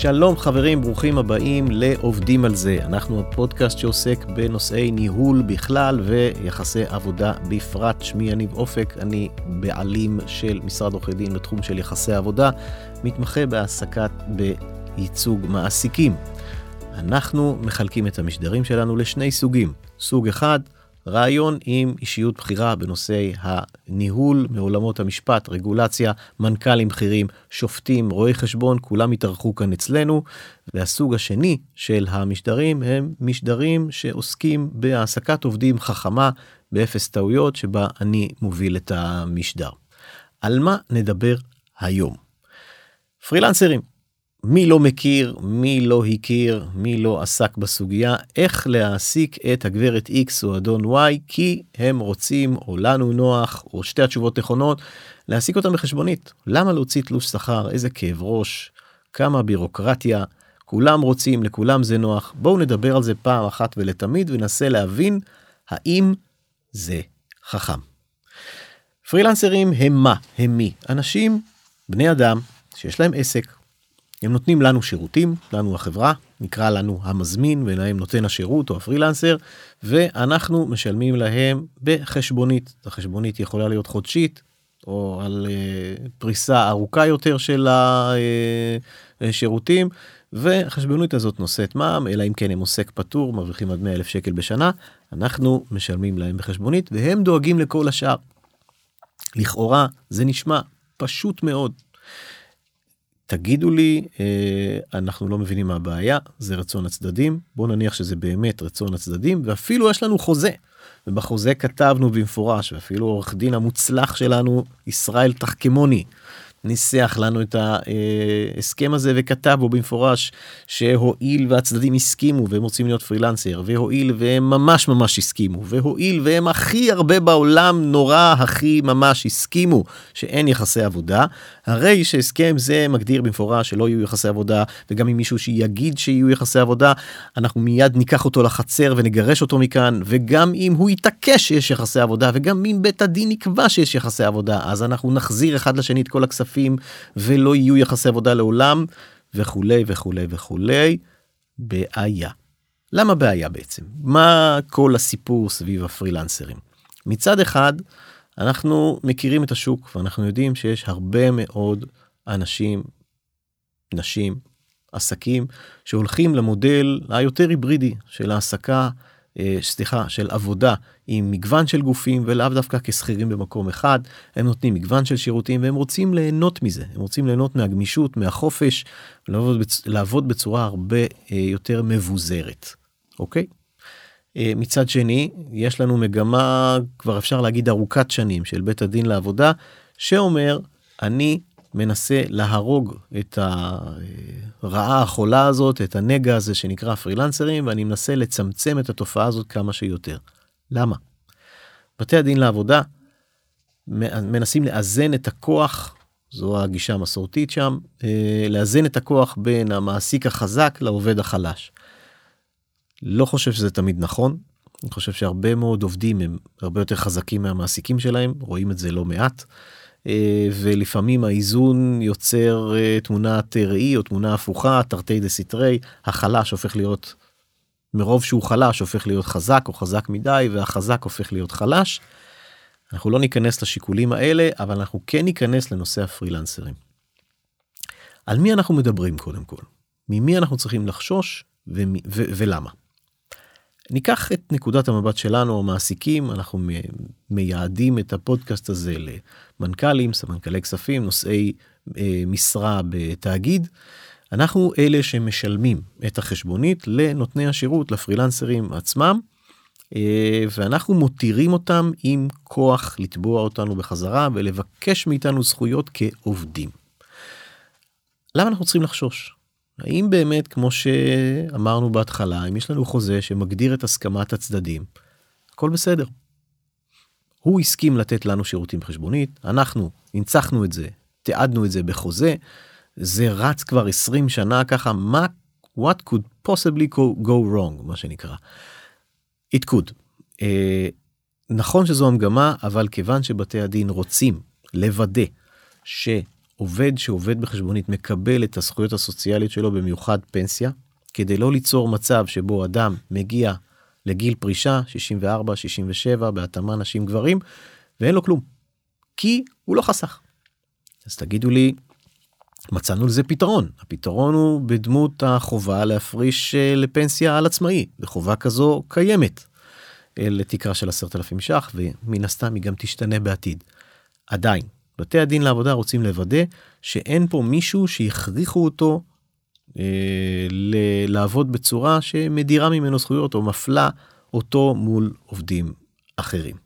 שלום חברים, ברוכים הבאים לעובדים על זה. אנחנו הפודקאסט שעוסק בנושאי ניהול בכלל ויחסי עבודה בפרט. שמי יניב אופק, אני בעלים של משרד עורכי דין בתחום של יחסי עבודה, מתמחה בהעסקת בייצוג מעסיקים. אנחנו מחלקים את המשדרים שלנו לשני סוגים. סוג אחד, רעיון עם אישיות בכירה בנושאי הניהול מעולמות המשפט, רגולציה, מנכ"לים בכירים, שופטים, רואי חשבון, כולם התארחו כאן אצלנו. והסוג השני של המשדרים הם משדרים שעוסקים בהעסקת עובדים חכמה באפס טעויות, שבה אני מוביל את המשדר. על מה נדבר היום? פרילנסרים. מי לא מכיר, מי לא הכיר, מי לא עסק בסוגיה, איך להעסיק את הגברת X או אדון Y, כי הם רוצים, או לנו נוח, או שתי התשובות נכונות, להעסיק אותם בחשבונית. למה להוציא תלוש שכר? איזה כאב ראש, כמה בירוקרטיה, כולם רוצים, לכולם זה נוח. בואו נדבר על זה פעם אחת ולתמיד וננסה להבין האם זה חכם. פרילנסרים הם מה? הם מי? אנשים, בני אדם, שיש להם עסק, הם נותנים לנו שירותים, לנו החברה, נקרא לנו המזמין ולהם נותן השירות או הפרילנסר, ואנחנו משלמים להם בחשבונית. החשבונית יכולה להיות חודשית, או על uh, פריסה ארוכה יותר של השירותים, והחשבונית הזאת נושאת מע"מ, אלא אם כן הם עוסק פטור, מרוויחים עד 100 אלף שקל בשנה, אנחנו משלמים להם בחשבונית, והם דואגים לכל השאר. לכאורה זה נשמע פשוט מאוד, תגידו לי אה, אנחנו לא מבינים מה הבעיה זה רצון הצדדים בוא נניח שזה באמת רצון הצדדים ואפילו יש לנו חוזה. ובחוזה כתבנו במפורש ואפילו עורך דין המוצלח שלנו ישראל תחכמוני ניסח לנו את ההסכם הזה וכתב בו במפורש שהואיל והצדדים הסכימו והם רוצים להיות פרילנסר והואיל והם ממש ממש הסכימו והואיל והם הכי הרבה בעולם נורא הכי ממש הסכימו שאין יחסי עבודה הרי שהסכם זה מגדיר במפורש שלא יהיו יחסי עבודה וגם אם מישהו שיגיד שיהיו יחסי עבודה אנחנו מיד ניקח אותו לחצר ונגרש אותו מכאן וגם אם הוא יתעקש שיש יחסי עבודה וגם אם בית הדין יקבע שיש יחסי עבודה אז אנחנו נחזיר אחד לשני את כל הכספים. כספים ולא יהיו יחסי עבודה לעולם וכולי וכולי וכולי. בעיה. למה בעיה בעצם? מה כל הסיפור סביב הפרילנסרים? מצד אחד אנחנו מכירים את השוק ואנחנו יודעים שיש הרבה מאוד אנשים, נשים, עסקים שהולכים למודל היותר היברידי של העסקה סליחה, של עבודה עם מגוון של גופים ולאו דווקא כשכירים במקום אחד, הם נותנים מגוון של שירותים והם רוצים ליהנות מזה, הם רוצים ליהנות מהגמישות, מהחופש, לעבוד, לעבוד בצורה הרבה אה, יותר מבוזרת, אוקיי? אה, מצד שני, יש לנו מגמה, כבר אפשר להגיד ארוכת שנים, של בית הדין לעבודה, שאומר, אני מנסה להרוג את הרעה החולה הזאת, את הנגע הזה שנקרא פרילנסרים, ואני מנסה לצמצם את התופעה הזאת כמה שיותר. למה? בתי הדין לעבודה מנסים לאזן את הכוח, זו הגישה המסורתית שם, אה, לאזן את הכוח בין המעסיק החזק לעובד החלש. לא חושב שזה תמיד נכון, אני חושב שהרבה מאוד עובדים הם הרבה יותר חזקים מהמעסיקים שלהם, רואים את זה לא מעט. אה, ולפעמים האיזון יוצר אה, תמונת ראי או תמונה הפוכה תרתי דה סיטרי החלש הופך להיות מרוב שהוא חלש הופך להיות חזק או חזק מדי והחזק הופך להיות חלש. אנחנו לא ניכנס לשיקולים האלה אבל אנחנו כן ניכנס לנושא הפרילנסרים. על מי אנחנו מדברים קודם כל ממי אנחנו צריכים לחשוש ומי, ו, ולמה. ניקח את נקודת המבט שלנו המעסיקים אנחנו מייעדים את הפודקאסט הזה למנכ"לים סמנכ"לי כספים נושאי אה, משרה בתאגיד. אנחנו אלה שמשלמים את החשבונית לנותני השירות לפרילנסרים עצמם אה, ואנחנו מותירים אותם עם כוח לתבוע אותנו בחזרה ולבקש מאיתנו זכויות כעובדים. למה אנחנו צריכים לחשוש? האם באמת כמו שאמרנו בהתחלה אם יש לנו חוזה שמגדיר את הסכמת הצדדים הכל בסדר. הוא הסכים לתת לנו שירותים חשבונית אנחנו הנצחנו את זה תיעדנו את זה בחוזה זה רץ כבר 20 שנה ככה מה what could possibly go, go wrong מה שנקרא. it could. Uh, נכון שזו המגמה אבל כיוון שבתי הדין רוצים לוודא ש... עובד שעובד בחשבונית מקבל את הזכויות הסוציאליות שלו במיוחד פנסיה כדי לא ליצור מצב שבו אדם מגיע לגיל פרישה 64 67 בהתאמה נשים גברים ואין לו כלום כי הוא לא חסך. אז תגידו לי מצאנו לזה פתרון הפתרון הוא בדמות החובה להפריש אה, לפנסיה על עצמאי וחובה כזו קיימת. אה, לתקרה של עשרת אלפים ש"ח ומן הסתם היא גם תשתנה בעתיד. עדיין בתי הדין לעבודה רוצים לוודא שאין פה מישהו שהכריחו אותו אה, לעבוד בצורה שמדירה ממנו זכויות או מפלה אותו מול עובדים אחרים.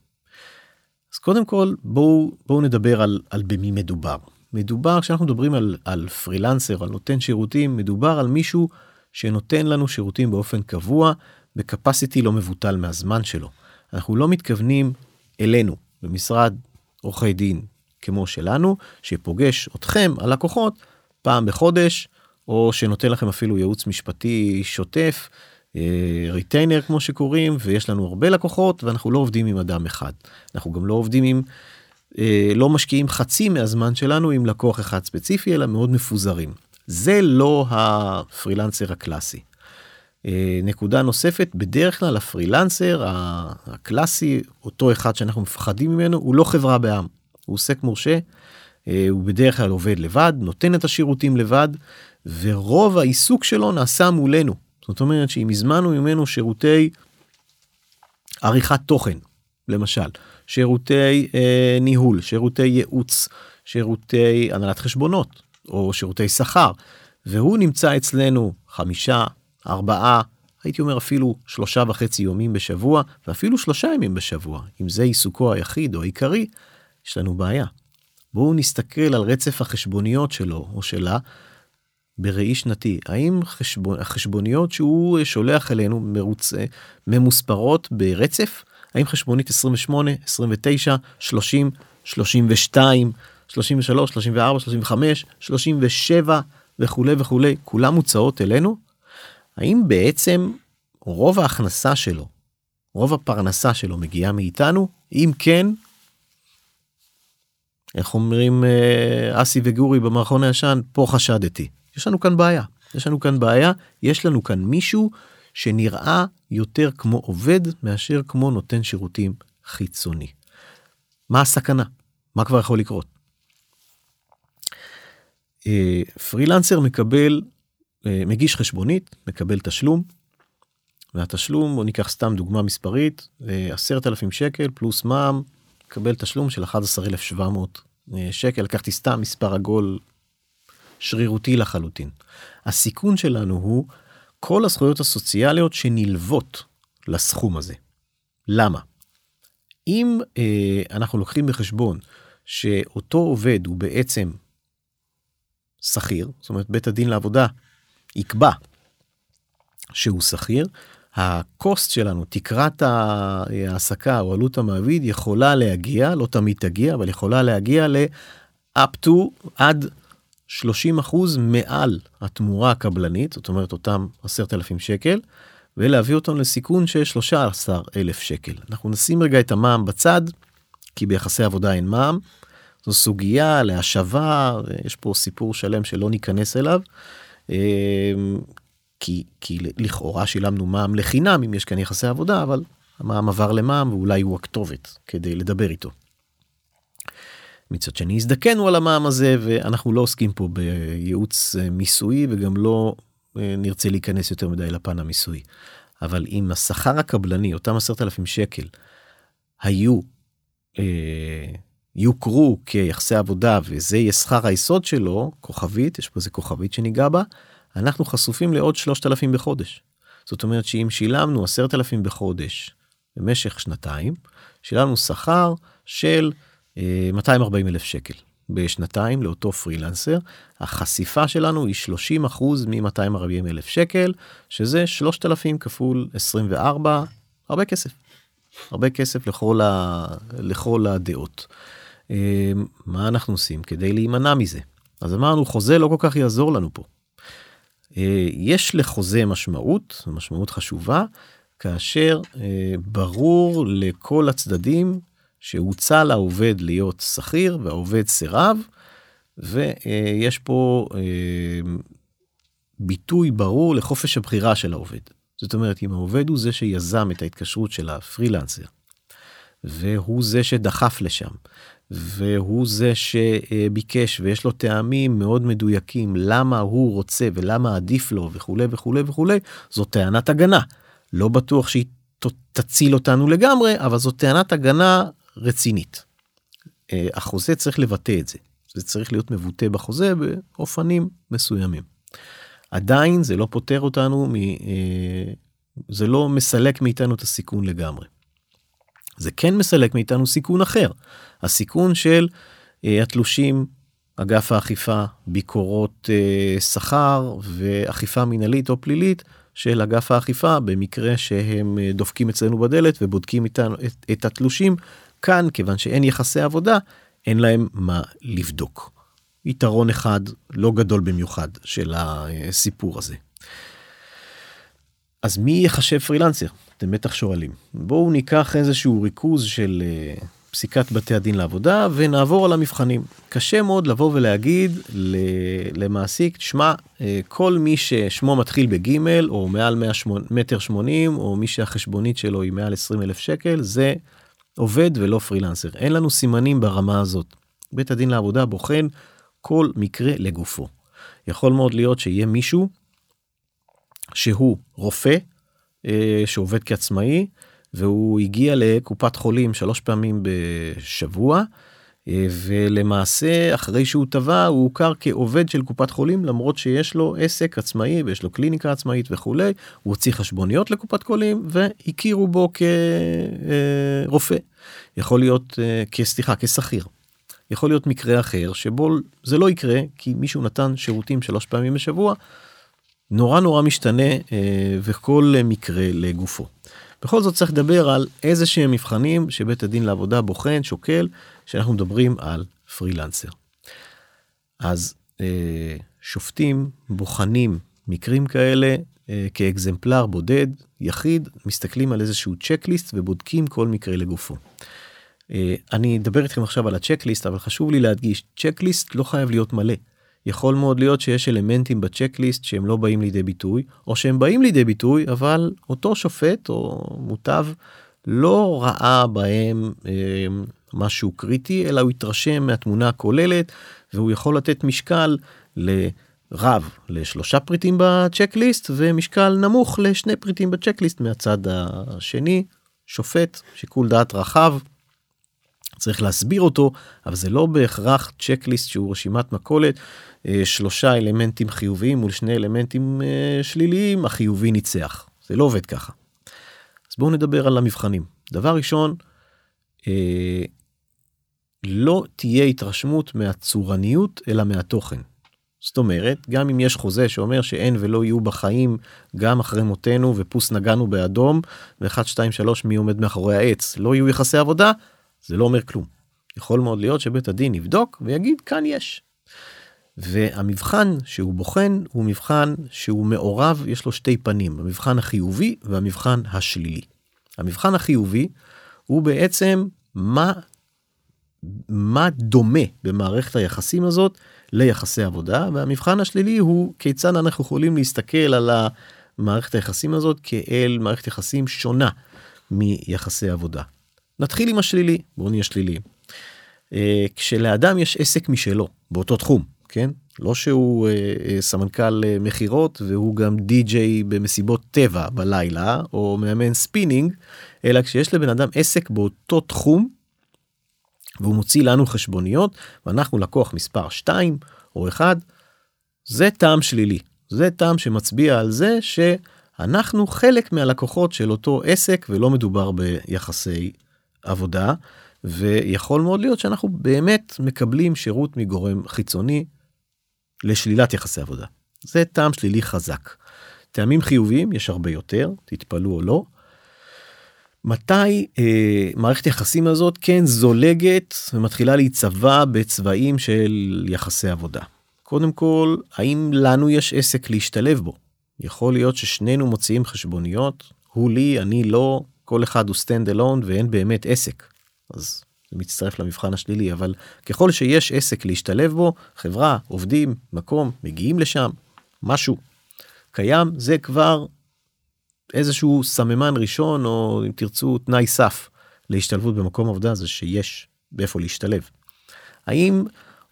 אז קודם כל בואו בואו נדבר על, על במי מדובר. מדובר כשאנחנו מדברים על, על פרילנסר על נותן שירותים מדובר על מישהו שנותן לנו שירותים באופן קבוע בקפסיטי לא מבוטל מהזמן שלו. אנחנו לא מתכוונים אלינו במשרד עורכי דין כמו שלנו שפוגש אתכם הלקוחות פעם בחודש או שנותן לכם אפילו ייעוץ משפטי שוטף retainer כמו שקוראים ויש לנו הרבה לקוחות ואנחנו לא עובדים עם אדם אחד. אנחנו גם לא עובדים עם אה, לא משקיעים חצי מהזמן שלנו עם לקוח אחד ספציפי אלא מאוד מפוזרים. זה לא הפרילנסר הקלאסי. אה, נקודה נוספת בדרך כלל הפרילנסר הקלאסי אותו אחד שאנחנו מפחדים ממנו הוא לא חברה בעם הוא עוסק מורשה אה, הוא בדרך כלל עובד לבד נותן את השירותים לבד ורוב העיסוק שלו נעשה מולנו. זאת אומרת שאם הזמנו ממנו שירותי עריכת תוכן למשל שירותי אה, ניהול שירותי ייעוץ שירותי הנהלת חשבונות או שירותי שכר והוא נמצא אצלנו חמישה ארבעה הייתי אומר אפילו שלושה וחצי יומים בשבוע ואפילו שלושה ימים בשבוע אם זה עיסוקו היחיד או העיקרי יש לנו בעיה. בואו נסתכל על רצף החשבוניות שלו או שלה בראי שנתי האם חשבון החשבוניות שהוא שולח אלינו מרוץ ממוספרות ברצף האם חשבונית 28 29 30 32 33 34 35 37 וכולי וכולי כולם מוצאות אלינו. האם בעצם רוב ההכנסה שלו רוב הפרנסה שלו מגיעה מאיתנו אם כן. איך אומרים אה, אסי וגורי במערכון הישן פה חשדתי יש לנו כאן בעיה יש לנו כאן בעיה יש לנו כאן מישהו שנראה יותר כמו עובד מאשר כמו נותן שירותים חיצוני. מה הסכנה? מה כבר יכול לקרות? אה, פרילנסר מקבל אה, מגיש חשבונית מקבל תשלום. והתשלום בוא ניקח סתם דוגמה מספרית אה, עשרת אלפים שקל פלוס מע"מ מקבל תשלום של 11,700 שקל לקחתי סתם מספר עגול שרירותי לחלוטין. הסיכון שלנו הוא כל הזכויות הסוציאליות שנלוות לסכום הזה. למה? אם אה, אנחנו לוקחים בחשבון שאותו עובד הוא בעצם שכיר, זאת אומרת בית הדין לעבודה יקבע שהוא שכיר, הקוסט שלנו, תקרת ההעסקה או עלות המעביד יכולה להגיע, לא תמיד תגיע, אבל יכולה להגיע ל-up to עד 30 אחוז מעל התמורה הקבלנית, זאת אומרת אותם 10,000 שקל, ולהביא אותם לסיכון של 13 אלף שקל. אנחנו נשים רגע את המע"מ בצד, כי ביחסי עבודה אין מע"מ. זו סוגיה להשבה, יש פה סיפור שלם שלא ניכנס אליו. כי, כי לכאורה שילמנו מע"מ לחינם אם יש כאן יחסי עבודה, אבל המע"מ עבר למע"מ ואולי הוא הכתובת כדי לדבר איתו. מצד שני הזדקנו על המע"מ הזה ואנחנו לא עוסקים פה בייעוץ אה, מיסויי וגם לא אה, נרצה להיכנס יותר מדי לפן המיסויי. אבל אם השכר הקבלני אותם עשרת אלפים שקל היו אה, יוכרו כיחסי עבודה וזה יהיה שכר היסוד שלו כוכבית יש פה איזה כוכבית שניגע בה אנחנו חשופים לעוד שלושת אלפים בחודש. זאת אומרת שאם שילמנו עשרת אלפים בחודש במשך שנתיים שילמנו שכר של 240 אלף שקל בשנתיים לאותו פרילנסר החשיפה שלנו היא 30 אחוז מ-240 אלף שקל שזה 3,000 כפול 24 הרבה כסף. הרבה כסף לכל, ה... לכל הדעות. אה, מה אנחנו עושים כדי להימנע מזה? אז אמרנו חוזה לא כל כך יעזור לנו פה. אה, יש לחוזה משמעות, משמעות חשובה, כאשר אה, ברור לכל הצדדים שהוצע לעובד להיות שכיר והעובד סירב, ויש פה אה, ביטוי ברור לחופש הבחירה של העובד. זאת אומרת, אם העובד הוא זה שיזם את ההתקשרות של הפרילנסר, והוא זה שדחף לשם, והוא זה שביקש ויש לו טעמים מאוד מדויקים למה הוא רוצה ולמה עדיף לו וכולי וכולי וכולי, זו טענת הגנה. לא בטוח שהיא תציל אותנו לגמרי, אבל זו טענת הגנה רצינית. אה, החוזה צריך לבטא את זה. זה צריך להיות מבוטא בחוזה באופנים מסוימים. עדיין זה לא פותר אותנו, מ, אה, זה לא מסלק מאיתנו את הסיכון לגמרי. זה כן מסלק מאיתנו סיכון אחר, הסיכון של אה, התלושים, אגף האכיפה, ביקורות שכר ואכיפה מינהלית או פלילית של אגף האכיפה במקרה שהם דופקים אצלנו בדלת ובודקים איתנו את, את התלושים כאן כיוון שאין יחסי עבודה אין להם מה לבדוק. יתרון אחד לא גדול במיוחד של הסיפור הזה. אז מי יחשב פרילנסר? אתם בטח שואלים. בואו ניקח איזשהו ריכוז של uh, פסיקת בתי הדין לעבודה ונעבור על המבחנים. קשה מאוד לבוא ולהגיד למעסיק, שמע, uh, כל מי ששמו מתחיל בגימל או מעל 100 מטר 80 או מי שהחשבונית שלו היא מעל 20 אלף שקל, זה עובד ולא פרילנסר. אין לנו סימנים ברמה הזאת. בית הדין לעבודה בוחן כל מקרה לגופו. יכול מאוד להיות שיהיה מישהו שהוא רופא אה, שעובד כעצמאי והוא הגיע לקופת חולים שלוש פעמים בשבוע אה, ולמעשה אחרי שהוא טבע הוא הוכר כעובד של קופת חולים למרות שיש לו עסק עצמאי ויש לו קליניקה עצמאית וכולי הוא הוציא חשבוניות לקופת חולים והכירו בו כרופא יכול להיות אה, סליחה כשכיר. יכול להיות מקרה אחר שבו זה לא יקרה כי מישהו נתן שירותים שלוש פעמים בשבוע נורא נורא משתנה אה, וכל מקרה לגופו. בכל זאת צריך לדבר על איזה שהם מבחנים שבית הדין לעבודה בוחן שוקל שאנחנו מדברים על פרילנסר. אז אה, שופטים בוחנים מקרים כאלה אה, כאקזמפלר בודד יחיד מסתכלים על איזשהו צ'קליסט ובודקים כל מקרה לגופו. אני אדבר איתכם עכשיו על הצ'קליסט אבל חשוב לי להדגיש צ'קליסט לא חייב להיות מלא. יכול מאוד להיות שיש אלמנטים בצ'קליסט שהם לא באים לידי ביטוי או שהם באים לידי ביטוי אבל אותו שופט או מוטב לא ראה בהם אה, משהו קריטי אלא הוא התרשם מהתמונה הכוללת והוא יכול לתת משקל לרב לשלושה פריטים בצ'קליסט ומשקל נמוך לשני פריטים בצ'קליסט מהצד השני שופט שיקול דעת רחב. צריך להסביר אותו אבל זה לא בהכרח צ'קליסט שהוא רשימת מכולת שלושה אלמנטים חיוביים מול שני אלמנטים אה, שליליים החיובי ניצח זה לא עובד ככה. אז בואו נדבר על המבחנים דבר ראשון אה, לא תהיה התרשמות מהצורניות אלא מהתוכן. זאת אומרת גם אם יש חוזה שאומר שאין ולא יהיו בחיים גם אחרי מותנו ופוס נגענו באדום ו1 2 3 מי עומד מאחורי העץ לא יהיו יחסי עבודה זה לא אומר כלום. יכול מאוד להיות שבית הדין יבדוק ויגיד כאן יש. והמבחן שהוא בוחן הוא מבחן שהוא מעורב יש לו שתי פנים המבחן החיובי והמבחן השלילי. המבחן החיובי הוא בעצם מה מה דומה במערכת היחסים הזאת ליחסי עבודה והמבחן השלילי הוא כיצד אנחנו יכולים להסתכל על המערכת היחסים הזאת כאל מערכת יחסים שונה מיחסי עבודה. נתחיל עם השלילי בואו נהיה שליליים. אה, כשלאדם יש עסק משלו באותו תחום כן? לא שהוא אה, אה, סמנכ"ל מכירות והוא גם די-ג'יי במסיבות טבע בלילה או מאמן ספינינג אלא כשיש לבן אדם עסק באותו תחום והוא מוציא לנו חשבוניות ואנחנו לקוח מספר 2 או 1 זה טעם שלילי. זה טעם שמצביע על זה שאנחנו חלק מהלקוחות של אותו עסק ולא מדובר ביחסי עבודה ויכול מאוד להיות שאנחנו באמת מקבלים שירות מגורם חיצוני לשלילת יחסי עבודה. זה טעם שלילי חזק. טעמים חיוביים יש הרבה יותר תתפלאו או לא. מתי אה, מערכת יחסים הזאת כן זולגת ומתחילה להיצבע בצבעים של יחסי עבודה. קודם כל האם לנו יש עסק להשתלב בו. יכול להיות ששנינו מוציאים חשבוניות הוא לי אני לא כל אחד הוא stand alone ואין באמת עסק. אז זה מצטרף למבחן השלילי, אבל ככל שיש עסק להשתלב בו, חברה, עובדים, מקום, מגיעים לשם, משהו קיים, זה כבר איזשהו סממן ראשון, או אם תרצו, תנאי סף להשתלבות במקום עבודה, זה שיש באיפה להשתלב. האם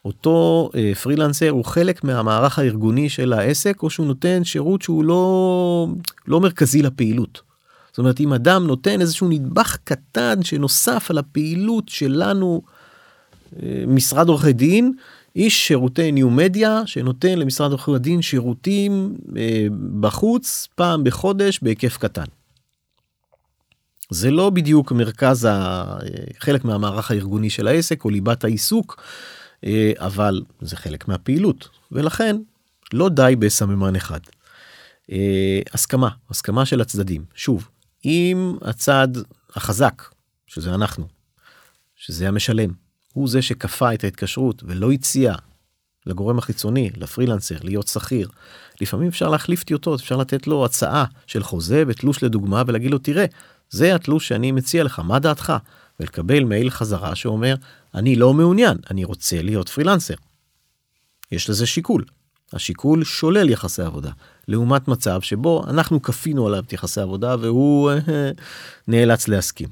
אותו אה, פרילנסר הוא חלק מהמערך הארגוני של העסק, או שהוא נותן שירות שהוא לא, לא מרכזי לפעילות? זאת אומרת, אם אדם נותן איזשהו נדבך קטן שנוסף על הפעילות שלנו, אה, משרד עורכי דין, איש שירותי ניו מדיה שנותן למשרד עורכי דין שירותים אה, בחוץ פעם בחודש בהיקף קטן. זה לא בדיוק מרכז ה... אה, חלק מהמערך הארגוני של העסק או ליבת העיסוק, אבל זה חלק מהפעילות, ולכן לא די בסממן אחד. הסכמה, הסכמה של הצדדים. שוב, אם הצד החזק, שזה אנחנו, שזה המשלם, הוא זה שכפה את ההתקשרות ולא הציע לגורם החיצוני, לפרילנסר, להיות שכיר, לפעמים אפשר להחליף טיוטות, אפשר לתת לו הצעה של חוזה ותלוש לדוגמה ולהגיד לו תראה, זה התלוש שאני מציע לך, מה דעתך? ולקבל מייל חזרה שאומר, אני לא מעוניין, אני רוצה להיות פרילנסר. יש לזה שיקול. השיקול שולל יחסי עבודה. לעומת מצב שבו אנחנו כפינו עליו את יחסי עבודה והוא אה, נאלץ להסכים.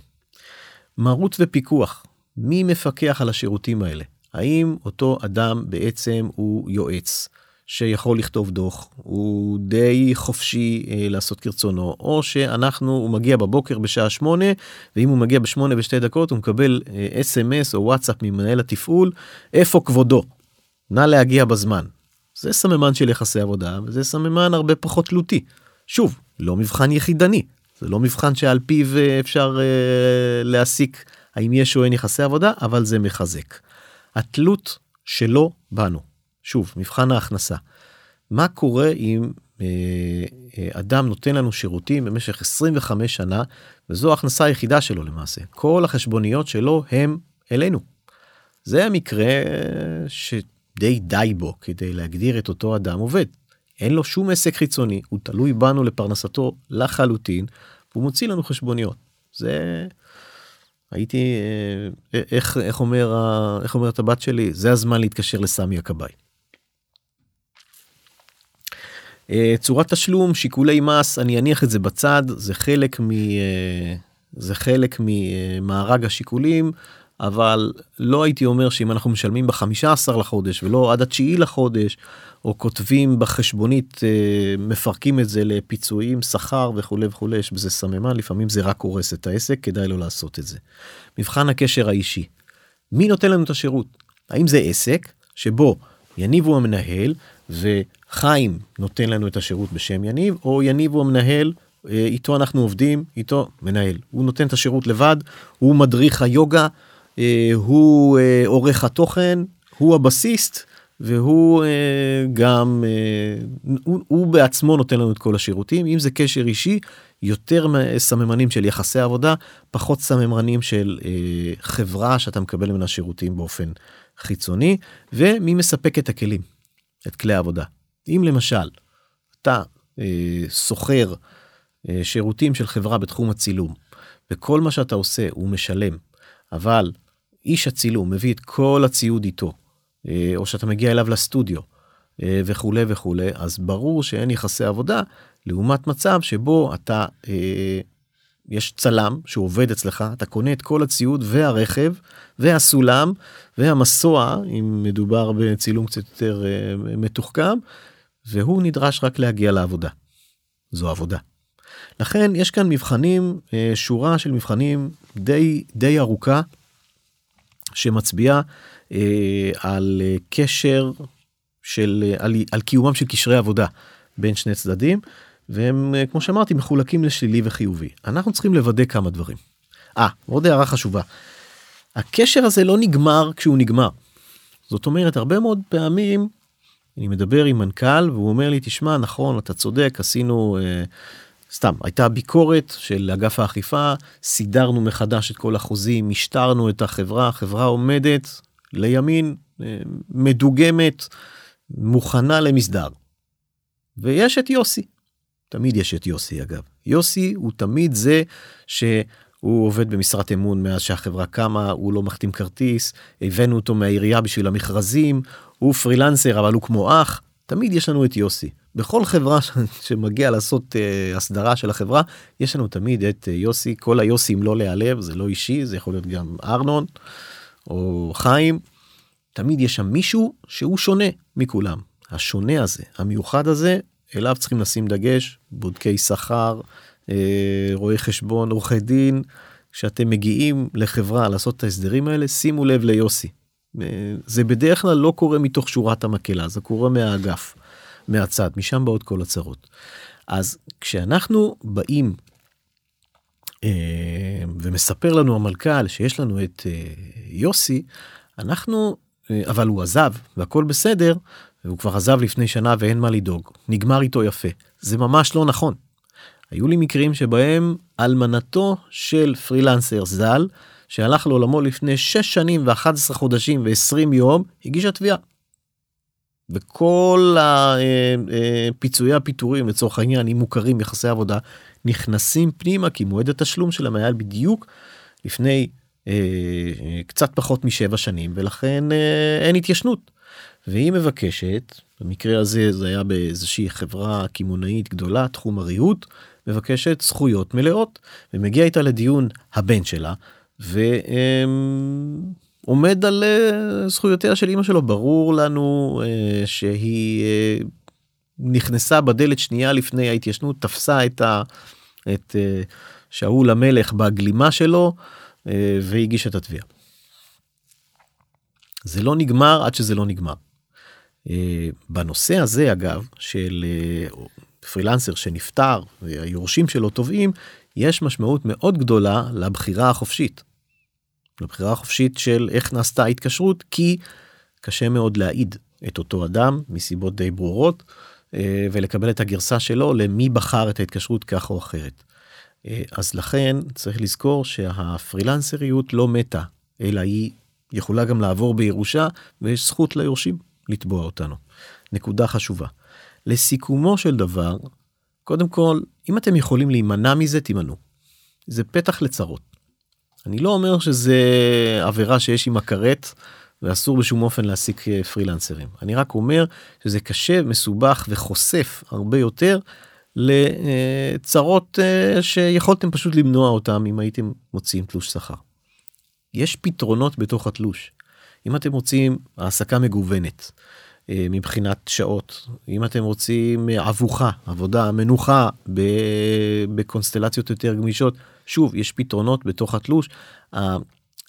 מרות ופיקוח, מי מפקח על השירותים האלה? האם אותו אדם בעצם הוא יועץ שיכול לכתוב דוח, הוא די חופשי אה, לעשות כרצונו, או שאנחנו, הוא מגיע בבוקר בשעה שמונה, ואם הוא מגיע בשמונה ושתי דקות הוא מקבל אה, אס.אם.אס או וואטסאפ ממנהל התפעול, איפה כבודו? נא להגיע בזמן. זה סממן של יחסי עבודה וזה סממן הרבה פחות תלותי. שוב, לא מבחן יחידני, זה לא מבחן שעל פיו אה, אפשר אה, להסיק האם יש או אין יחסי עבודה, אבל זה מחזק. התלות שלו בנו, שוב, מבחן ההכנסה. מה קורה אם אה, אה, אדם נותן לנו שירותים במשך 25 שנה, וזו ההכנסה היחידה שלו למעשה. כל החשבוניות שלו הם אלינו. זה המקרה ש... די די בו כדי להגדיר את אותו אדם עובד. אין לו שום עסק חיצוני, הוא תלוי בנו לפרנסתו לחלוטין, והוא מוציא לנו חשבוניות. זה... הייתי, אה, איך, איך, אומר, איך אומרת הבת שלי, זה הזמן להתקשר לסמי הכבאי. אה, צורת תשלום, שיקולי מס, אני אניח את זה בצד, זה חלק מ... אה, זה חלק ממארג השיקולים. אבל לא הייתי אומר שאם אנחנו משלמים ב-15 לחודש ולא עד התשיעי לחודש, או כותבים בחשבונית, אה, מפרקים את זה לפיצויים, שכר וכולי וכולי, יש בזה סממן, לפעמים זה רק הורס את העסק, כדאי לא לעשות את זה. מבחן הקשר האישי, מי נותן לנו את השירות? האם זה עסק שבו יניב הוא המנהל וחיים נותן לנו את השירות בשם יניב, או יניב הוא המנהל אה, איתו אנחנו עובדים, איתו מנהל. הוא נותן את השירות לבד, הוא מדריך היוגה, הוא אה, עורך התוכן, הוא הבסיסט, והוא אה, גם, הוא, הוא בעצמו נותן לנו את כל השירותים. אם זה קשר אישי, יותר סממנים של יחסי עבודה, פחות סממנים של חברה שאתה מקבל ממנה שירותים באופן חיצוני, ומי מספק את הכלים, את כלי העבודה. אם למשל, אתה שוכר שירותים של חברה בתחום הצילום, וכל מה שאתה עושה הוא משלם, אבל איש הצילום מביא את כל הציוד איתו, אה, או שאתה מגיע אליו לסטודיו אה, וכולי וכולי, אז ברור שאין יחסי עבודה, לעומת מצב שבו אתה, אה, יש צלם שעובד אצלך, אתה קונה את כל הציוד והרכב והסולם והמסוע, אם מדובר בצילום קצת יותר מתוחכם, והוא נדרש רק להגיע לעבודה. זו עבודה. לכן יש כאן מבחנים, שורה של מבחנים די, די ארוכה שמצביעה אה, על אה, קשר של אה, על, על קיומם של קשרי עבודה בין שני צדדים והם אה, כמו שאמרתי מחולקים לשלילי וחיובי אנחנו צריכים לוודא כמה דברים. אה עוד הערה חשובה. הקשר הזה לא נגמר כשהוא נגמר. זאת אומרת הרבה מאוד פעמים אני מדבר עם מנכ"ל והוא אומר לי תשמע נכון אתה צודק עשינו. אה, סתם הייתה ביקורת של אגף האכיפה סידרנו מחדש את כל החוזים משטרנו את החברה החברה עומדת לימין אה, מדוגמת מוכנה למסדר. ויש את יוסי. תמיד יש את יוסי אגב. יוסי הוא תמיד זה הוא עובד במשרת אמון מאז שהחברה קמה, הוא לא מחתים כרטיס, הבאנו אותו מהעירייה בשביל המכרזים, הוא פרילנסר אבל הוא כמו אח, תמיד יש לנו את יוסי. בכל חברה שמגיע לעשות uh, הסדרה של החברה, יש לנו תמיד את uh, יוסי, כל היוסים לא להיעלב, זה לא אישי, זה יכול להיות גם ארנון או חיים. תמיד יש שם מישהו שהוא שונה מכולם. השונה הזה, המיוחד הזה, אליו צריכים לשים דגש, בודקי שכר, אה, רואי חשבון, עורכי דין, כשאתם מגיעים לחברה לעשות את ההסדרים האלה, שימו לב ליוסי. זה בדרך כלל לא קורה מתוך שורת המקהלה, זה קורה מהאגף, מהצד, משם באות כל הצרות. אז כשאנחנו באים אה, ומספר לנו המלכ"ל שיש לנו את יוסי, אנחנו, אבל הוא עזב והכל בסדר, והוא כבר עזב לפני שנה ואין מה לדאוג, נגמר איתו יפה. זה ממש לא נכון. היו לי מקרים שבהם אלמנתו של פרילנסר ז"ל, שהלך לעולמו לפני 6 שנים ו-11 חודשים ו-20 יום, הגישה תביעה. וכל הפיצויי אה, אה, הפיטורים לצורך העניין אם מוכרים יחסי עבודה נכנסים פנימה כי מועד התשלום שלהם היה בדיוק לפני אה, קצת פחות משבע שנים ולכן אין התיישנות. והיא מבקשת במקרה הזה זה היה באיזושהי חברה קמעונאית גדולה תחום הריהוט מבקשת זכויות מלאות ומגיע איתה לדיון הבן שלה ועומד על אה, זכויותיה של אמא שלו ברור לנו אה, שהיא אה, נכנסה בדלת שנייה לפני ההתיישנות תפסה את, ה, את שאול המלך בגלימה שלו והגישה את התביעה. זה לא נגמר עד שזה לא נגמר. בנושא הזה אגב של פרילנסר שנפטר והיורשים שלו תובעים, יש משמעות מאוד גדולה לבחירה החופשית. לבחירה החופשית של איך נעשתה ההתקשרות, כי קשה מאוד להעיד את אותו אדם מסיבות די ברורות, אה, ולקבל את הגרסה שלו למי בחר את ההתקשרות כך או אחרת. אה, אז לכן צריך לזכור שהפרילנסריות לא מתה, אלא היא יכולה גם לעבור בירושה, ויש זכות ליורשים לתבוע אותנו. נקודה חשובה. לסיכומו של דבר, קודם כל, אם אתם יכולים להימנע מזה, תימנעו. זה פתח לצרות. אני לא אומר שזה עבירה שיש עם הכרת ואסור בשום אופן להעסיק אה, פרילנסרים. אני רק אומר שזה קשה, מסובך וחושף הרבה יותר לצרות אה, שיכולתם פשוט למנוע אותם אם הייתם מוציאים תלוש שכר. יש פתרונות בתוך התלוש. אם אתם רוצים העסקה מגוונת, אה, מבחינת שעות אם אתם רוצים אה, אבוכה עבודה מנוחה בקונסטלציות יותר גמישות שוב יש פתרונות בתוך התלוש.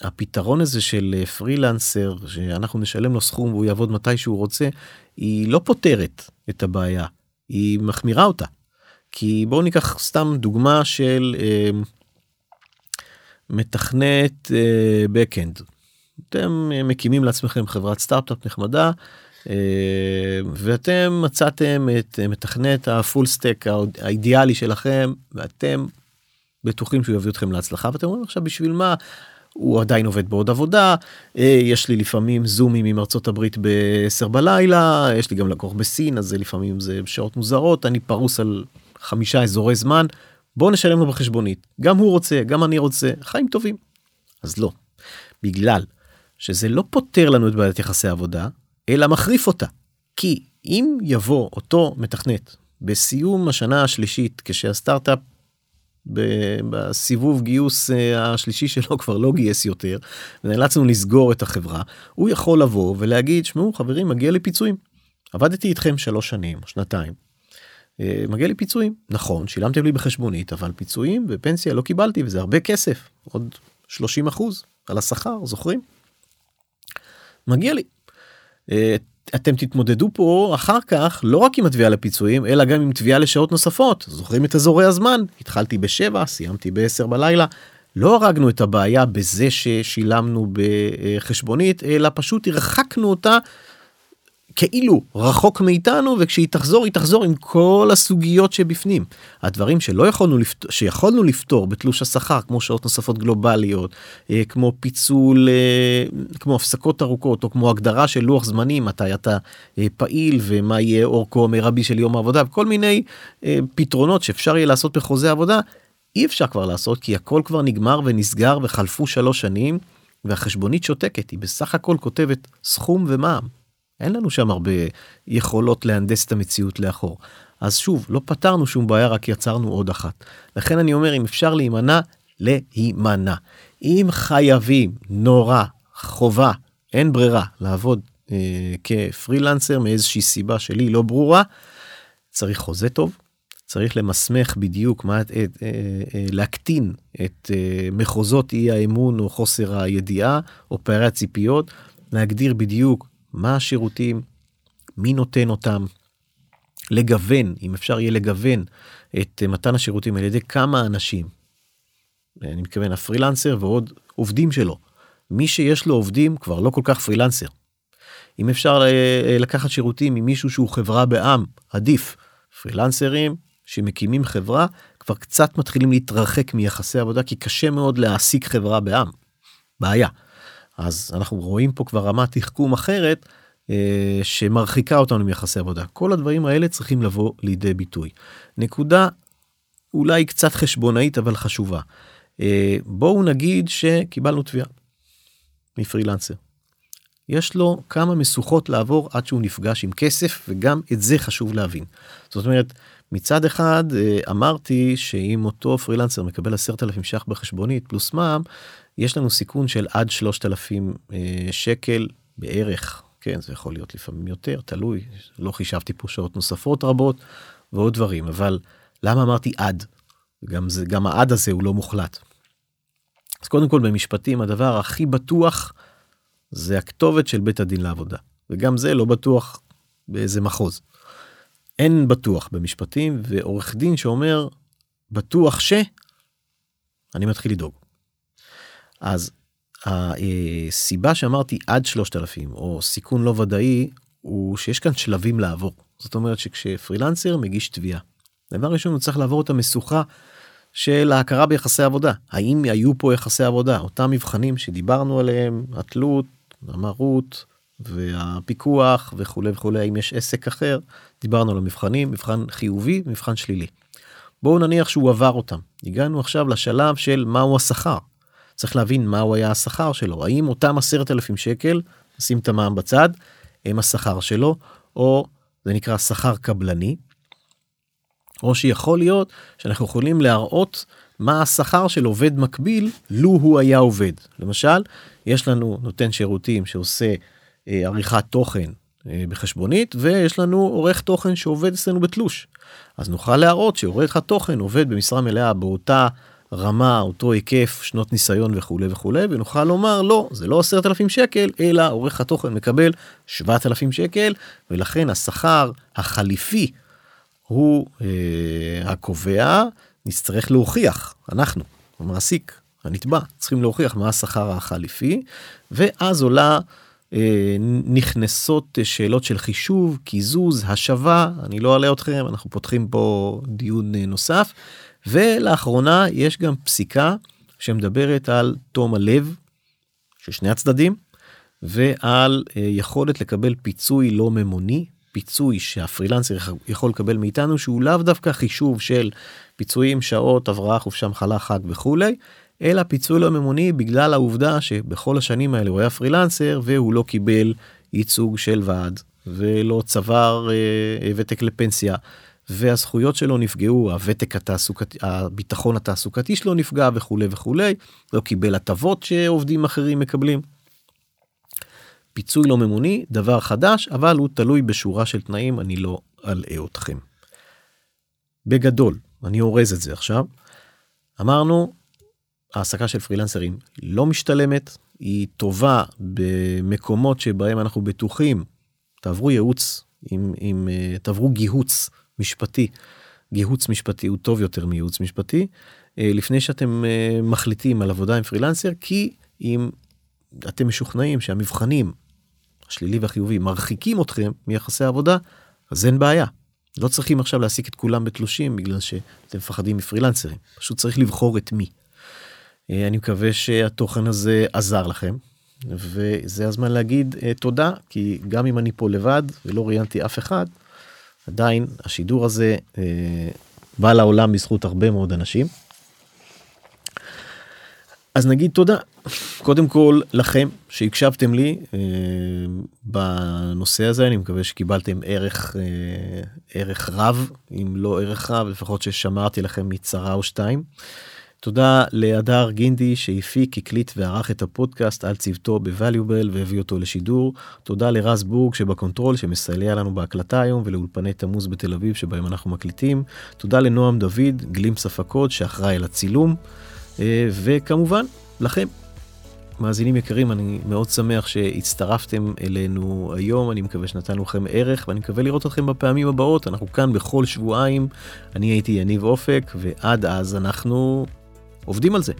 הפתרון הזה של אה, פרילנסר שאנחנו נשלם לו סכום והוא יעבוד מתי שהוא רוצה היא לא פותרת את הבעיה היא מחמירה אותה. כי בואו ניקח סתם דוגמה של אה, מתכנת אה, backend. אתם מקימים לעצמכם חברת סטארט-אפ נחמדה אה, ואתם מצאתם את מתכנת הפול סטק האידיאלי שלכם ואתם בטוחים שהוא יביא אתכם להצלחה ואתם אומרים עכשיו בשביל מה? הוא עדיין עובד בעוד עבודה אה, יש לי לפעמים זומים עם ארצות הברית ב-10 בלילה יש לי גם לקוח בסין אז לפעמים זה שעות מוזרות אני פרוס על חמישה אזורי זמן בוא נשלם לו בחשבונית. גם הוא רוצה גם אני רוצה חיים טובים. אז לא. בגלל שזה לא פותר לנו את בעיית יחסי עבודה אלא מחריף אותה. כי אם יבוא אותו מתכנת בסיום השנה השלישית כשהסטארט-אפ בסיבוב גיוס אה, השלישי שלו כבר לא גייס יותר ונאלצנו לסגור את החברה הוא יכול לבוא ולהגיד שמעו חברים מגיע לי פיצויים. עבדתי איתכם שלוש שנים שנתיים. אה, מגיע לי פיצויים נכון שילמתם לי בחשבונית אבל פיצויים ופנסיה לא קיבלתי וזה הרבה כסף עוד 30 אחוז על השכר זוכרים. מגיע לי אתם תתמודדו פה אחר כך לא רק עם התביעה לפיצויים אלא גם עם תביעה לשעות נוספות. זוכרים את אזורי הזמן? התחלתי בשבע סיימתי בעשר בלילה. לא הרגנו את הבעיה בזה ששילמנו בחשבונית אלא פשוט הרחקנו אותה כאילו רחוק מאיתנו וכשהיא תחזור היא תחזור עם כל הסוגיות שבפנים. הדברים שלא יכולנו לפתור שיכולנו לפתור בתלוש השכר כמו שעות נוספות גלובליות אה, כמו פיצול אה, כמו הפסקות ארוכות או כמו הגדרה של לוח זמנים מתי אתה אה, פעיל ומה יהיה אורכו מרבי של יום העבודה כל מיני פתרונות שאפשר יהיה לעשות בחוזה עבודה אי אפשר כבר לעשות כי הכל כבר נגמר ונסגר וחלפו שלוש שנים והחשבונית שותקת היא בסך הכל כותבת סכום ומע"מ. אין לנו שם הרבה יכולות להנדס את המציאות לאחור. אז שוב לא פתרנו שום בעיה רק יצרנו עוד אחת. לכן אני אומר אם אפשר להימנע להימנע. אם חייבים נורא חובה אין ברירה לעבוד אה, כפרילנסר מאיזושהי סיבה שלי לא ברורה צריך חוזה טוב צריך למסמך בדיוק מה, את, אה, אה, להקטין את אה, מחוזות אי האמון או חוסר הידיעה או פערי הציפיות, להגדיר בדיוק מה השירותים, מי נותן אותם, לגוון, אם אפשר יהיה לגוון את מתן השירותים על ידי כמה אנשים. אני מתכוון הפרילנסר ועוד עובדים שלו. מי שיש לו עובדים כבר לא כל כך פרילנסר. אם אפשר לקחת שירותים ממישהו שהוא חברה בעם, עדיף. פרילנסרים שמקימים חברה כבר קצת מתחילים להתרחק מיחסי עבודה כי קשה מאוד להעסיק חברה בעם. בעיה. אז אנחנו רואים פה כבר רמת תחכום אחרת אה, שמרחיקה אותנו מיחסי עבודה. כל הדברים האלה צריכים לבוא לידי ביטוי. נקודה אולי קצת חשבונאית אבל חשובה. אה, בואו נגיד שקיבלנו תביעה מפרילנסר. יש לו כמה משוכות לעבור עד שהוא נפגש עם כסף וגם את זה חשוב להבין. זאת אומרת מצד אחד אה, אמרתי שאם אותו פרילנסר מקבל 10,000 ש"ח בחשבונית פלוס מע"מ יש לנו סיכון של עד 3,000 אה, שקל בערך כן זה יכול להיות לפעמים יותר תלוי לא חישבתי פה שעות נוספות רבות ועוד דברים אבל למה אמרתי עד גם זה גם העד הזה הוא לא מוחלט. אז קודם כל במשפטים הדבר הכי בטוח זה הכתובת של בית הדין לעבודה וגם זה לא בטוח באיזה מחוז. אין בטוח במשפטים ועורך דין שאומר בטוח ש... אני מתחיל לדאוג. אז הסיבה שאמרתי עד 3,000 או סיכון לא ודאי הוא שיש כאן שלבים לעבור. זאת אומרת שכשפרילנסר מגיש תביעה. דבר ראשון הוא צריך לעבור את המשוכה של ההכרה ביחסי עבודה. האם היו פה יחסי עבודה? אותם מבחנים שדיברנו עליהם, התלות, המרות, והפיקוח וכולי וכולי האם יש עסק אחר דיברנו על המבחנים מבחן חיובי מבחן שלילי. בואו נניח שהוא עבר אותם הגענו עכשיו לשלב של מהו השכר. צריך להבין מהו היה השכר שלו האם אותם עשרת אלפים שקל שים את המע"מ בצד הם השכר שלו או זה נקרא שכר קבלני. או שיכול להיות שאנחנו יכולים להראות מה השכר של עובד מקביל לו הוא היה עובד למשל יש לנו נותן שירותים שעושה עריכת תוכן אה, בחשבונית ויש לנו עורך תוכן שעובד אצלנו בתלוש. אז נוכל להראות שעורך התוכן עובד במשרה מלאה באותה רמה אותו היקף שנות ניסיון וכולי וכולי ונוכל לומר לא זה לא עשרת אלפים שקל אלא עורך התוכן מקבל שבעת אלפים שקל ולכן השכר החליפי הוא אה, הקובע נצטרך להוכיח אנחנו המעסיק הנתבע צריכים להוכיח מה השכר החליפי ואז עולה אה, נכנסות שאלות של חישוב, קיזוז, השבה, אני לא אעלה אתכם, אנחנו פותחים פה דיון אה, נוסף. ולאחרונה יש גם פסיקה שמדברת על תום הלב של שני הצדדים ועל אה, יכולת לקבל פיצוי לא ממוני, פיצוי שהפרילנסר יכול לקבל מאיתנו שהוא לאו דווקא חישוב של פיצויים שעות הבראה חופשה מחלה חג וכולי אלא פיצוי לא ממוני בגלל העובדה שבכל השנים האלה הוא היה פרילנסר והוא לא קיבל ייצוג של ועד ולא צבר אה, ותק לפנסיה והזכויות שלו נפגעו הוותק התעסוקתי הביטחון התעסוקתי שלו נפגע וכולי וכולי לא קיבל הטבות שעובדים אחרים מקבלים. פיצוי לא ממוני דבר חדש אבל הוא תלוי בשורה של תנאים אני לא אלאה אתכם. בגדול אני אורז את זה עכשיו. אמרנו העסקה של פרילנסרים לא משתלמת, היא טובה במקומות שבהם אנחנו בטוחים, תעברו ייעוץ, אם, אם אה, תעברו גיהוץ משפטי, גיהוץ משפטי הוא טוב יותר מייעוץ משפטי, אה, לפני שאתם אה, מחליטים על עבודה עם פרילנסר, כי אם אתם משוכנעים שהמבחנים השלילי והחיובי מרחיקים אתכם מיחסי עבודה, אז אין בעיה. לא צריכים עכשיו להעסיק את כולם בתלושים בגלל שאתם מפחדים מפרילנסרים, פשוט צריך לבחור את מי. אה, אני מקווה שהתוכן הזה עזר לכם וזה הזמן להגיד uh, תודה כי גם אם אני פה לבד ולא ראיינתי אף אחד עדיין השידור הזה uh, בא לעולם בזכות הרבה מאוד אנשים אז נגיד תודה קודם כל לכם שהקשבתם לי אה, בנושא הזה אני מקווה שקיבלתם ערך אה, ערך רב אם לא ערך רב לפחות ששמרתי לכם מצרה או שתיים. תודה להדר גינדי שהפיק הקליט וערך את הפודקאסט על צוותו בvaluable והביא אותו לשידור. תודה לרז בורג שב control שמסייע לנו בהקלטה היום ולאולפני תמוז בתל אביב שבהם אנחנו מקליטים. תודה לנועם דוד Glimpse הפקות שאחראי על הצילום. אה, וכמובן לכם מאזינים יקרים אני מאוד שמח שהצטרפתם אלינו היום אני מקווה שנתנו לכם ערך ואני מקווה לראות אתכם בפעמים הבאות אנחנו כאן בכל שבועיים אני הייתי יניב אופק ועד אז אנחנו עובדים על זה.